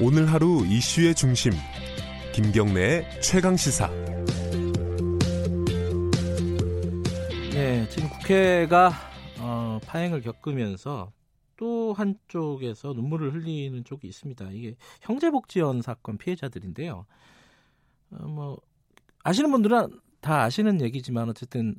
오늘 하루 이슈의 중심 김경래의 최강 시사. 네, 지금 국회가 어, 파행을 겪으면서 또 한쪽에서 눈물을 흘리는 쪽이 있습니다. 이게 형제복지원 사건 피해자들인데요. 어, 뭐 아시는 분들은 다 아시는 얘기지만 어쨌든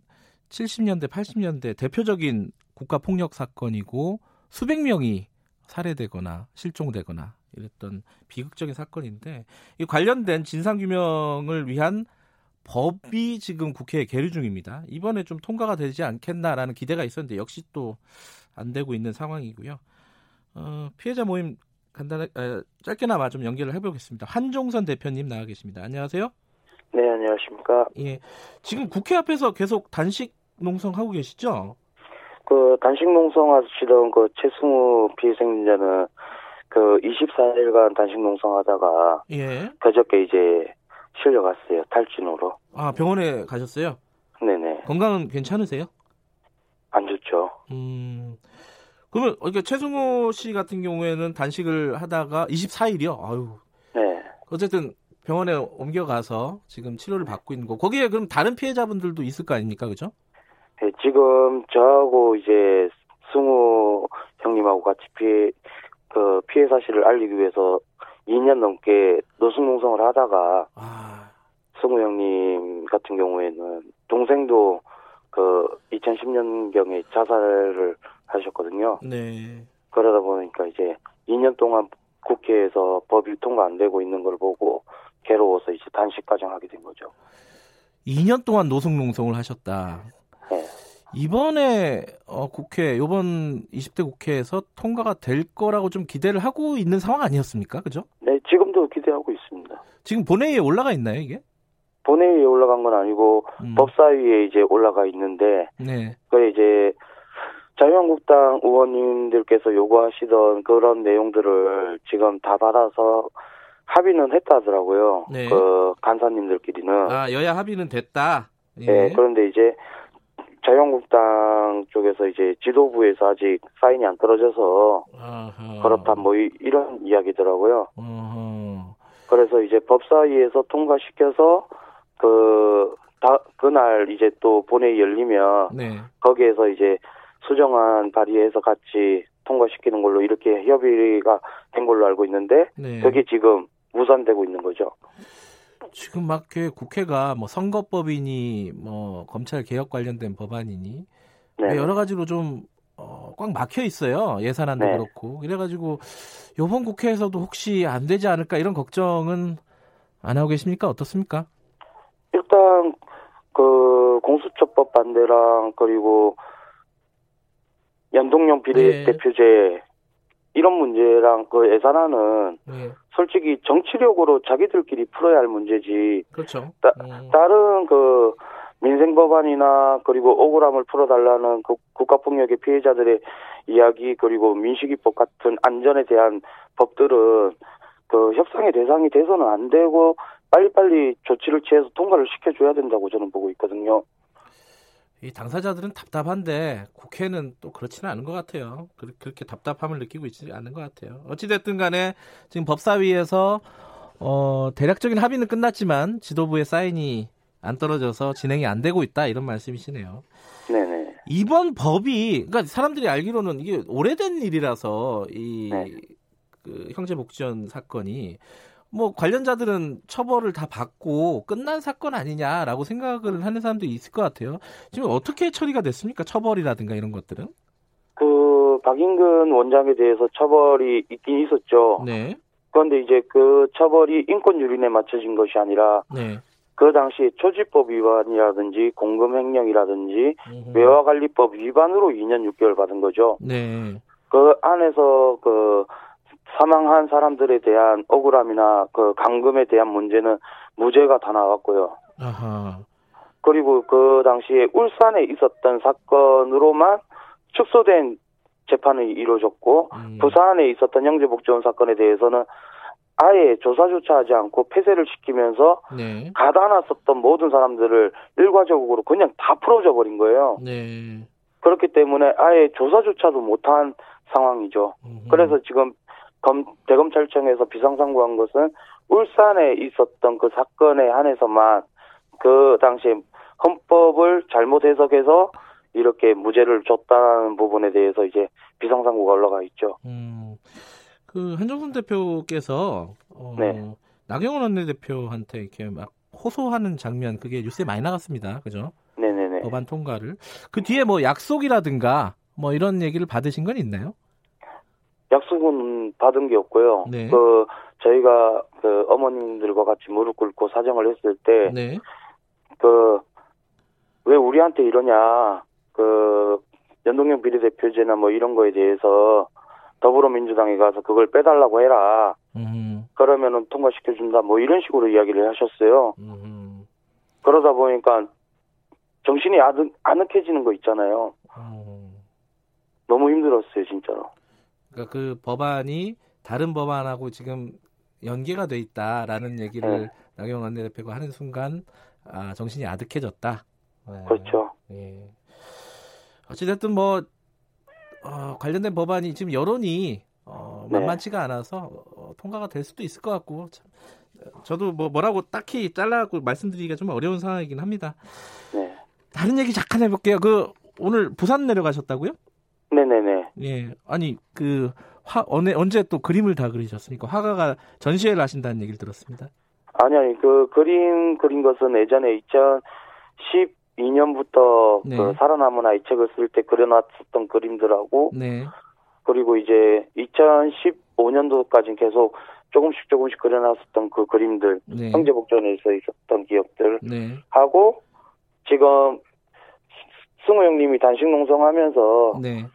70년대, 80년대 대표적인 국가 폭력 사건이고 수백 명이 살해되거나 실종되거나 이랬던 비극적인 사건인데 이 관련된 진상 규명을 위한 법이 지금 국회에 계류 중입니다. 이번에 좀 통과가 되지 않겠나라는 기대가 있었는데 역시 또 안 되고 있는 상황이고요. 어, 피해자 모임 간단하게 어, 짧게나마 좀 연결을 해보겠습니다. 한종선 대표님 나와 계십니다. 안녕하세요. 네, 안녕하십니까. 예, 지금 국회 앞에서 계속 단식 농성 하고 계시죠? 그 단식 농성 하시던 그 최승우 피해생자는 그 24일간 단식 농성하다가 예. 그저께 이제 실려갔어요 탈진으로. 아 병원에 가셨어요? 네네. 건강은 괜찮으세요? 안 좋죠. 음. 그러면 그러니까 최승호 씨 같은 경우에는 단식을 하다가 24일이요. 아유. 네. 어쨌든 병원에 옮겨가서 지금 치료를 받고 있는 거. 거기에 그럼 다른 피해자분들도 있을 거 아닙니까, 그죠? 네, 지금 저하고 이제 승우 형님하고 같이 피해 그 피해 사실을 알리기 위해서 2년 넘게 노숙 농성을 하다가 아, 승우 형님 같은 경우에는 동생도 그 2010년 경에 자살을 하셨거든요. 네. 그러다 보니까 이제 2년 동안 국회에서 법이 통과 안 되고 있는 걸 보고 괴로워서 이제 단식 과정하게 된 거죠. 2년 동안 노숙 농성을 하셨다. 네. 이번에 어, 국회 이번 20대 국회에서 통과가 될 거라고 좀 기대를 하고 있는 상황 아니었습니까? 그죠? 네, 지금도 기대하고 있습니다. 지금 본회의에 올라가 있나요, 이게? 본회의에 올라간 건 아니고 음. 법사위에 이제 올라가 있는데 네. 그 이제 자유한국당 의원님들께서 요구하시던 그런 내용들을 지금 다 받아서 합의는 했다 하더라고요. 네. 그 간사님들끼리는. 아, 여야 합의는 됐다. 예. 네, 그런데 이제 자유한국당 쪽에서 이제 지도부에서 아직 사인이 안 떨어져서 아하. 그렇다 뭐 이, 런 이야기더라고요. 어허. 그래서 이제 법사위에서 통과시켜서 그 다, 그날 이제 또 본회의 열리면 네. 거기에서 이제 수정안 발의해서 같이 통과시키는 걸로 이렇게 협의가 된 걸로 알고 있는데 네. 그게 지금 무산되고 있는 거죠. 지금 막그 국회가 뭐 선거법이니 뭐 검찰 개혁 관련된 법안이니 네. 여러 가지로 좀 어, 꽉 막혀 있어요. 예산안도 네. 그렇고. 이래가지고 이번 국회에서도 혹시 안 되지 않을까 이런 걱정은 안 하고 계십니까? 어떻습니까? 일단 그 공수처법 반대랑 그리고 연동형 네. 비례대표제 이런 문제랑 그 예산안은 네, 솔직히 정치력으로 자기들끼리 풀어야 할 문제지 그렇죠. 따- 음, 다른 그 민생 법안이나 그리고 억울함을 풀어달라는 그 국가폭력의 피해자들의 이야기 그리고 민식이법 같은 안전에 대한 법들은 그 협상의 대상이 돼서는 안 되고 빨리빨리 조치를 취해서 통과를 시켜줘야 된다고 저는 보고 있거든요. 이 당사자들은 답답한데 국회는 또 그렇지는 않은 것 같아요. 그- 그렇게 답답함을 느끼고 있지 않은 것 같아요. 어찌됐든 간에 지금 법사위에서 어, 대략적인 합의는 끝났지만 지도부의 사인이 안 떨어져서 진행이 안 되고 있다 이런 말씀이시네요. 네네. 이번 법이 그러니까 사람들이 알기로는 이게 오래된 일이라서 이 네. 그 형제복지원 사건이 뭐 관련자들은 처벌을 다 받고 끝난 사건 아니냐라고 생각을 하는 사람도 있을 것 같아요. 지금 어떻게 처리가 됐습니까? 처벌이라든가 이런 것들은? 그 박인근 원장에 대해서 처벌이 있긴 있었죠. 네, 그런데 이제 그 처벌이 인권 유린에 맞춰진 것이 아니라 네, 그 당시에 초지법 위반이라든지 공금 횡령이라든지. 외화관리법 위반으로 2년 6개월 받은 거죠. 네, 그 안에서 그 사망한 사람들에 대한 억울함이나 그 감금에 대한 문제는 무죄가 다 나왔고요. 아하, 그리고 그 당시에 울산에 있었던 사건으로만 축소된 재판이 이루어졌고 음, 부산에 있었던 형제복지원 사건에 대해서는 아예 조사조차 하지 않고 폐쇄를 시키면서 네, 가다놨었던 모든 사람들을 일괄적으로 그냥 다 풀어져 버린 거예요. 네, 그렇기 때문에 아예 조사조차도 못한 상황이죠. 음흠. 그래서 지금 검, 대검찰청에서 비상상고한 것은 울산에 있었던 그 사건에 한해서만 그 당시에 헌법을 잘못 해석해서 이렇게 무죄를 줬다는 부분에 대해서 이제 비상상고가 올라가 있죠. 음, 그 한정순 대표께서 어, 네. 나경원 원내대표한테 이렇게 막 호소하는 장면 그게 뉴스에 많이 나갔습니다. 그죠? 네네네. 법안 통과를 그 뒤에 뭐 약속이라든가 뭐 이런 얘기를 받으신 건 있나요? 약속은 받은 게 없고요. 네. 그 저희가 그 어머님들과 같이 무릎 꿇고 사정을 했을 때 네. 그왜 우리한테 이러냐 그 연동형 비례대표제나 뭐 이런 거에 대해서 더불어민주당에 가서 그걸 빼달라고 해라 음, 그러면은 통과시켜준다 뭐 이런 식으로 이야기를 하셨어요 음, 그러다 보니까 정신이 아득, 아늑해지는 거 있잖아요 음. 너무 힘들었어요 진짜로 그러니까 그 법안이 다른 법안하고 지금 연계가 돼 있다라는 얘기를 네. 나경원 원내대표가 하는 순간 아, 정신이 아득해졌다. 네. 그렇죠 예. 어찌됐든 뭐 어, 관련된 법안이 지금 여론이 어, 네. 만만치가 않아서 어, 통과가 될 수도 있을 것 같고 참, 어, 저도 뭐 뭐라고 딱히 잘라고 말씀드리기가 좀 어려운 상황이긴 합니다. 네 다른 얘기 잠깐 해볼게요. 그 오늘 부산 내려가셨다고요? 네네네 예. 아니 그 화, 언제, 언제 또 그림을 다 그리셨습니까? 화가가 전시회를 하신다는 얘기를 들었습니다. 아니 아니 그 그림 그린 것은 예전에 2012년부터 네. 그 살아남은 아이 책을 쓸 때 그려놨었던 그림들하고 네. 그리고 이제 2015년도까지 계속 조금씩 조금씩 그려놨었던 그 그림들 네. 형제복전에서 있었던 기억들 네. 하고 지금 승우 형님이 단식 농성하면서 네.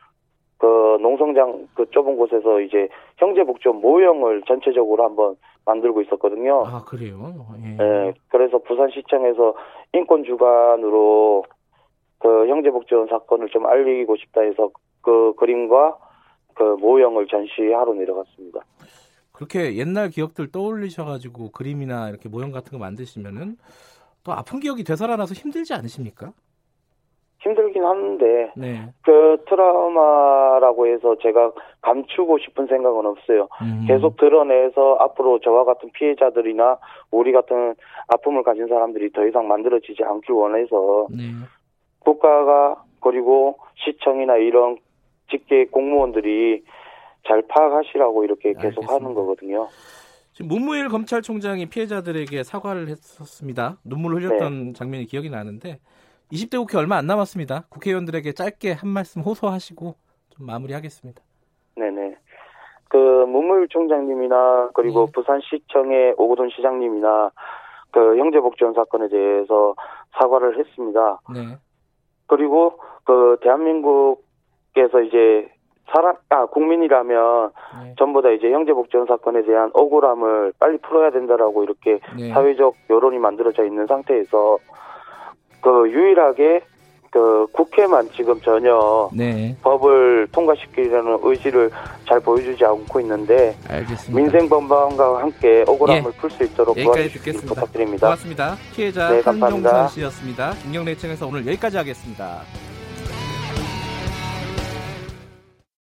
그 농성장 그 좁은 곳에서 이제 형제복전 모형을 전체적으로 한번 만들고 있었거든요. 아 그래요. 예. 예, 그래서 부산시청에서 인권 주관으로 그 형제복지원 사건을 좀 알리고 싶다 해서 그 그림과 그 모형을 전시하러 내려갔습니다. 그렇게 옛날 기억들 떠올리셔가지고 그림이나 이렇게 모형 같은 거 만드시면은 또 아픈 기억이 되살아나서 힘들지 않으십니까? 힘들긴 하는데 네. 그 트라우마라고 해서 제가 감추고 싶은 생각은 없어요. 음. 계속 드러내서 앞으로 저와 같은 피해자들이나 우리 같은 아픔을 가진 사람들이 더 이상 만들어지지 않길 원해서 네. 국가가 그리고 시청이나 이런 직계 공무원들이 잘 파악하시라고 이렇게 계속 알겠습니다. 하는 거거든요. 지금 문무일 검찰총장이 피해자들에게 사과를 했었습니다. 눈물을 흘렸던 장면이 기억이 나는데 20대 국회 얼마 안 남았습니다. 국회의원들에게 짧게 한 말씀 호소하시고 좀 마무리하겠습니다. 네네. 그 문무일 총장님이나 그리고 네. 부산시청의 오고돈 시장님이나 그 형제복지원 사건에 대해서 사과를 했습니다. 네. 그리고 그 대한민국에서 이제 사람 아 국민이라면 네. 전부 다 이제 형제복지원 사건에 대한 억울함을 빨리 풀어야 된다라고 이렇게 네. 사회적 여론이 만들어져 있는 상태에서 그 유일하게 그 국회만 지금 전혀 네. 법을 통과시키려는 의지를 잘 보여주지 않고 있는데 알겠습니다. 민생 법안과 함께 억울함을 풀수 있도록 예. 여기까지 도와주시길 듣겠습니다. 부탁드립니다. 고맙습니다. 피해자 네, 감사합니다. 한종선 씨였습니다. 김경래청에서 오늘 여기까지 하겠습니다.